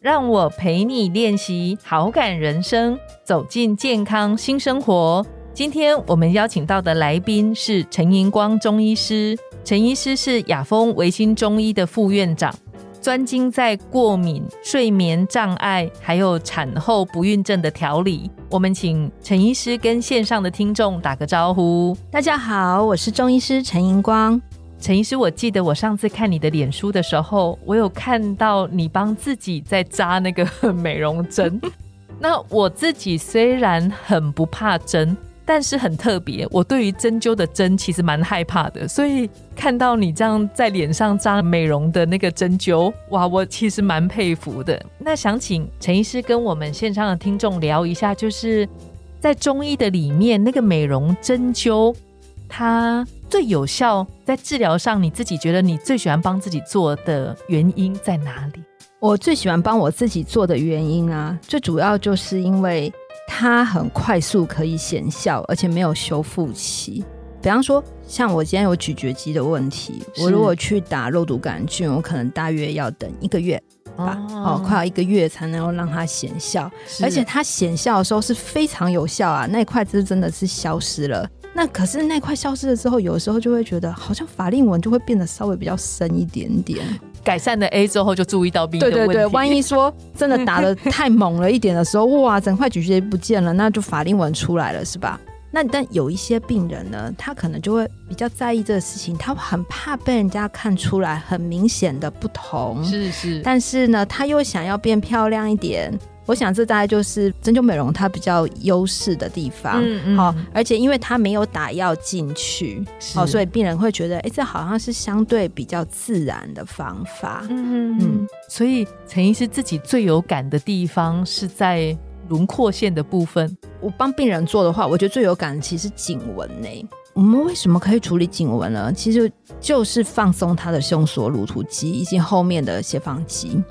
让我陪你练习好感人生，走进健康新生活。今天我们邀请到的来宾是陈银光中医师。陈医师是雅风维新中医的副院长，专精在过敏、睡眠障碍还有产后不孕症的调理。我们请陈医师跟线上的听众打个招呼。大家好，我是中医师陈银光。陈医师，我记得我上次看你的脸书的时候，我有看到你帮自己在扎那个美容针。那我自己虽然很不怕针。但是很特别，我对于针灸的针其实蛮害怕的，所以看到你这样在脸上扎美容的那个针灸，哇，我其实蛮佩服的。那想请陈医师跟我们线上的听众聊一下，就是在中医的里面，那个美容针灸它最有效在治疗上，你自己觉得你最喜欢帮自己做的原因在哪里？我最喜欢帮我自己做的原因啊，最主要就是因为。它很快速可以显效，而且没有修复期。比方说，像我今天有咀嚼肌的问题，我如果去打肉毒杆菌，我可能大约要等一个月吧，哦，快要一个月才能够让它显效。而且它显效的时候是非常有效啊，那块是真的是消失了。那可是那块消失了之后，有的时候就会觉得好像法令纹就会变得稍微比较深一点点。改善了 A 之后，就注意到 B 的问题。对对对，万一说真的打的太猛了一点的时候，哇，整块咀嚼不见了，那就法令纹出来了，是吧？那但有一些病人呢，他可能就会比较在意这个事情，他很怕被人家看出来很明显的不同。是是，但是呢，他又想要变漂亮一点。我想这大概就是针灸美容它比较优势的地方，好，而且因为它没有打药进去，好，所以病人会觉得，哎，这好像是相对比较自然的方法。嗯嗯，所以陈医师自己最有感的地方是在轮廓线的部分。我帮病人做的话，我觉得最有感的其实颈纹呢。我们为什么可以处理颈纹呢？其实就是放松他的胸锁乳突肌以及后面的斜方肌。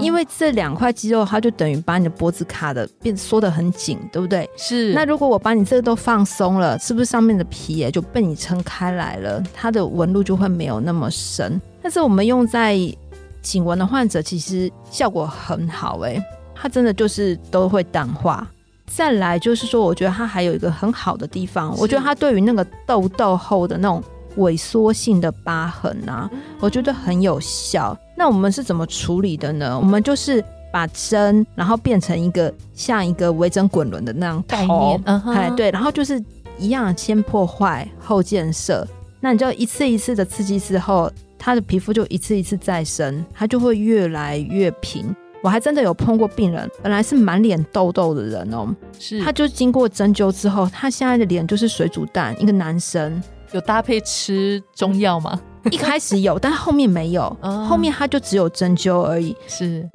因为这两块肌肉，它就等于把你的脖子卡的变缩的很紧，对不对？是。那如果我把你这个都放松了，是不是上面的皮也就被你撑开来了？它的纹路就会没有那么深。但是我们用在颈纹的患者，其实效果很好哎，它真的就是都会淡化。再来就是说，我觉得它还有一个很好的地方，我觉得它对于那个痘痘后的那种萎缩性的疤痕啊，我觉得很有效。那我们是怎么处理的呢？我们就是把针，然后变成一个像一个微针滚轮的那样概念，嗯哼，对，然后就是一样，先破坏后建设。那你就一次一次的刺激之后，它的皮肤就一次一次再生，它就会越来越平。我还真的有碰过病人，本来是满脸痘痘的人哦，是，他就经过针灸之后，他现在的脸就是水煮蛋，一个男生。有搭配吃中药吗？一开始有，但后面没有，后面他就只有针灸而已。是，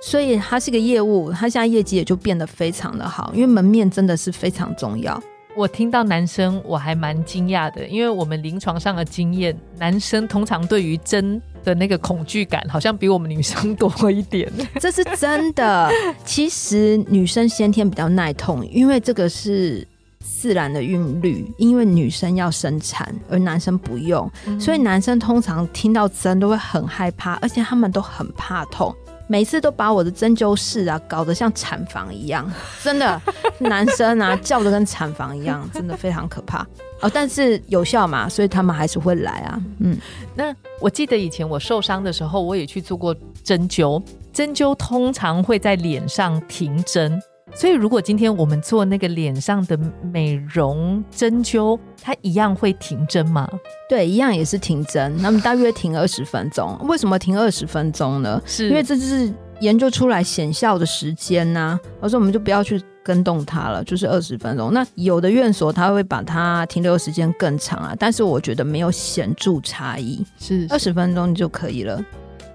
所以他是个业务，他现在业绩也就变得非常的好，因为门面真的是非常重要。我听到男生，我还蛮惊讶的，因为我们临床上的经验，男生通常对于针。的那个恐惧感好像比我们女生多一点，这是真的。其实女生先天比较耐痛，因为这个是自然的韵律，因为女生要生产，而男生不用，所以男生通常听到针都会很害怕，而且他们都很怕痛。每次都把我的针灸室啊搞得像产房一样，真的，男生啊叫的跟产房一样，真的非常可怕哦。但是有效嘛，所以他们还是会来啊。嗯，那我记得以前我受伤的时候，我也去做过针灸，针灸通常会在脸上停针。所以，如果今天我们做那个脸上的美容针灸，它一样会停针吗？对，一样也是停针。那么大约停二十分钟。为什么停二十分钟呢？是因为这就是研究出来显效的时间呐。我说我们就不要去跟动它了，就是二十分钟。那有的院所它会把它停留时间更长啊，但是我觉得没有显著差异，是二十分钟就可以了。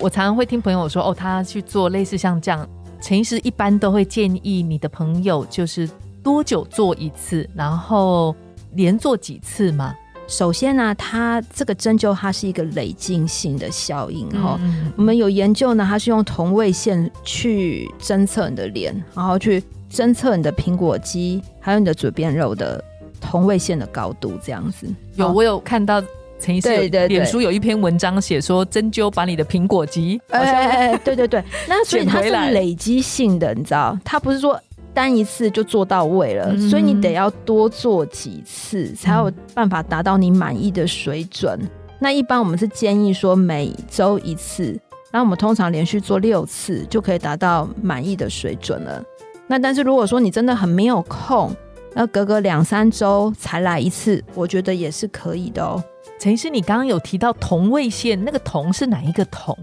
我常常会听朋友说，哦，他去做类似像这样。陈医师一般都会建议你的朋友，就是多久做一次？然后连做几次嘛？首先呢，它这个针灸它是一个累进性的效应哈。嗯我们有研究呢，它是用同位线去侦测你的脸，然后去侦测你的苹果肌，还有你的嘴边肉的同位线的高度，这样子。好有我有看到陈医师有对对对脸书有一篇文章写说针灸把你的苹果肌，好哎像哎哎，对对对，那所以它是累积性的，你知道，它不是说单一次就做到位了，嗯所以你得要多做几次，才有办法达到你满意的水准。那一般我们是建议说每周一次，然后我们通常连续做六次就可以达到满意的水准了。那但是如果说你真的很没有空，那隔个两三周才来一次，我觉得也是可以的哦。陈医师，你刚刚有提到同位线，那个同是哪一个同？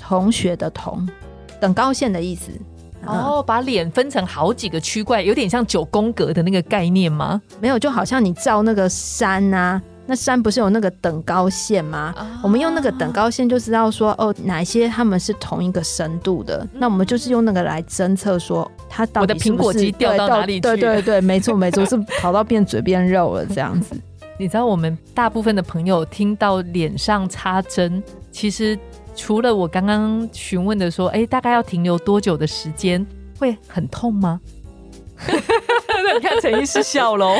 同学的同，等高线的意思。嗯哦，把脸分成好几个区块，有点像九宫格的那个概念吗？没有，就好像你照那个山呐、那山不是有那个等高线吗？啊我们用那个等高线就知道说，哦，哪一些他们是同一个深度的，那我们就是用那个来侦测说它到底我的苹果是不是肌掉到对哪里去对对对，没错没错，是跑到变嘴边肉了这样子。你知道我们大部分的朋友听到脸上插针，其实除了我刚刚询问的说，哎，大概要停留多久的时间，会很痛吗？你看陈医师笑喽，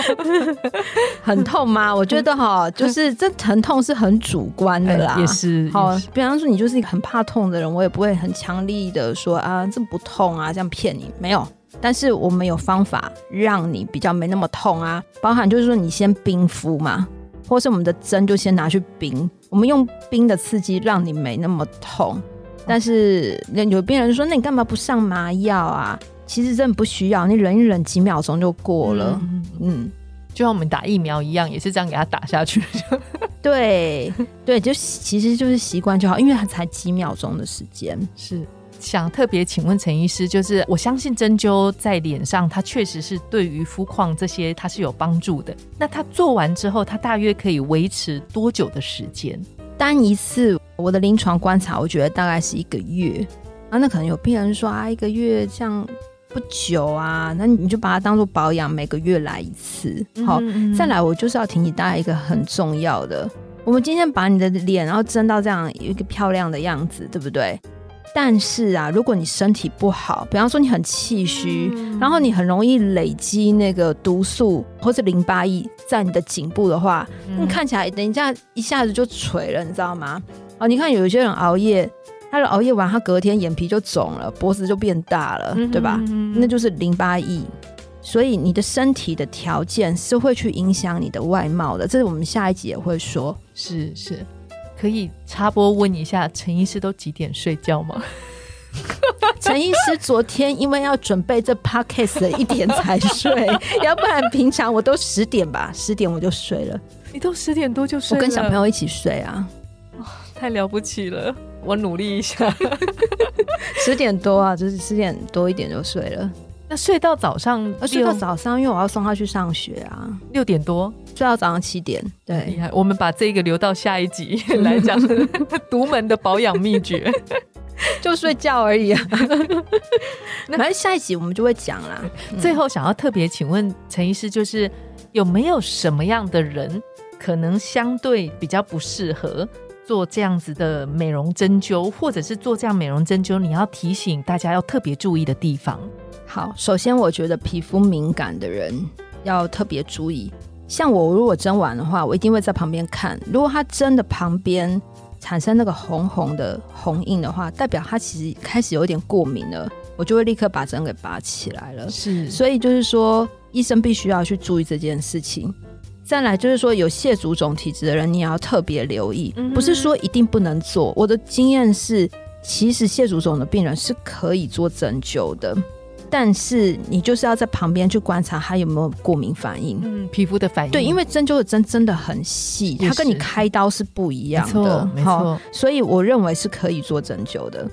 很痛吗？我觉得哈，就是这疼痛是很主观的啦，哎也是好，比方说你就是一个很怕痛的人，我也不会很强力的说啊，这不痛啊，这样骗你没有。但是我们有方法让你比较没那么痛啊，包含就是说你先冰敷嘛，或是我们的针就先拿去冰，我们用冰的刺激让你没那么痛。但是有病人说，那你干嘛不上麻药啊？其实真的不需要，你忍一忍几秒钟就过了。嗯嗯，就像我们打疫苗一样，也是这样给他打下去。对对，就其实就是习惯就好，因为它才几秒钟的时间。是想特别请问陈医师，就是我相信针灸在脸上，它确实是对于肤况这些它是有帮助的。那它做完之后，它大约可以维持多久的时间？单一次，我的临床观察，我觉得大概是一个月。啊，那可能有病人说啊，一个月这样不久啊，那你就把它当做保养，每个月来一次。好，嗯再来，我就是要提醒大家一个很重要的，我们今天把你的脸然后蒸到这样一个漂亮的样子，对不对？但是啊，如果你身体不好，比方说你很气虚，嗯然后你很容易累积那个毒素或是淋巴液在你的颈部的话，嗯你看起来等一下一下子就垂了，你知道吗？哦，你看有一些人熬夜，他的熬夜完，他隔天眼皮就肿了，脖子就变大了，对吧？嗯那就是淋巴液。所以你的身体的条件是会去影响你的外貌的，这是我们下一集也会说。是是，可以插播问一下，陈医师都几点睡觉吗？陈医师昨天因为要准备这 podcast 的一点才睡，要不然平常我都十点吧，十点我就睡了。你都十点多就睡我跟小朋友友一起睡啊，太了不起了，我努力一下。十点多啊，就是十点多一点就睡了。那睡到早上呃，睡到早上，因为我要送他去上学啊，六点多，睡到早上七点。厉对，害。我们把这个留到下一集 来讲独门的保养秘诀。就睡觉而已啊。反正下一集我们就会讲啦。最后想要特别请问陈医师，就是有没有什么样的人可能相对比较不适合做这样子的美容针灸，或者是做这样美容针灸，你要提醒大家要特别注意的地方？好，首先我觉得皮肤敏感的人要特别注意。像我如果针完的话，我一定会在旁边看。如果它针的旁边产生那个红红的红印的话，代表它其实开始有点过敏了，我就会立刻把针给拔起来了。是所以就是说，医生必须要去注意这件事情。再来就是说，有蟹足肿体质的人，你也要特别留意，不是说一定不能做。我的经验是，其实蟹足肿的病人是可以做针灸的，但是你就是要在旁边去观察他有没有过敏反应。嗯，皮肤的反应。对，因为针灸的针真的很细，它跟你开刀是不一样的，没错，所以我认为是可以做针灸的。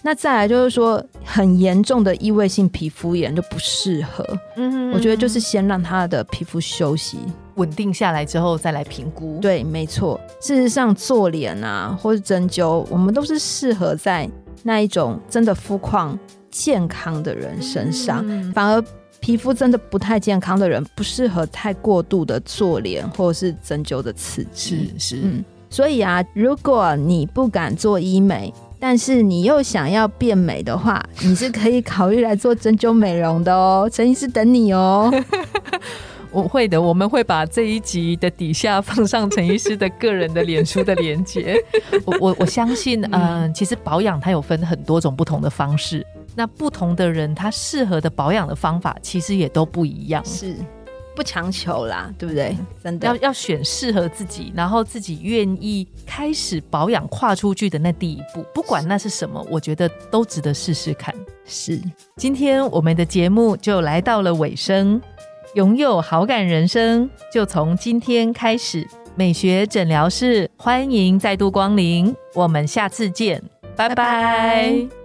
那再来就是说，很严重的异位性皮肤炎就不适合。嗯我觉得就是先让他的皮肤休息。稳定下来之后再来评估。对，没错。事实上，做脸啊，或是针灸，我们都是适合在那一种真的肤况健康的人身上。嗯反而皮肤真的不太健康的人，不适合太过度的做脸或者是针灸的刺激。是是，嗯，所以啊，如果你不敢做医美，但是你又想要变美的话，你是可以考虑来做针灸美容的哦。陈医师等你哦。我会的，我们会把这一集的底下放上陈医师的个人的脸书的连接。我我我相信，嗯，其实保养它有分很多种不同的方式，那不同的人他适合的保养的方法其实也都不一样。是。不强求啦，对不对？真的要要选适合自己，然后自己愿意开始保养、跨出去的那第一步，不管那是什么，我觉得都值得试试看。是，今天我们的节目就来到了尾声，拥有好感人生就从今天开始。美学诊疗室欢迎再度光临，我们下次见，拜拜。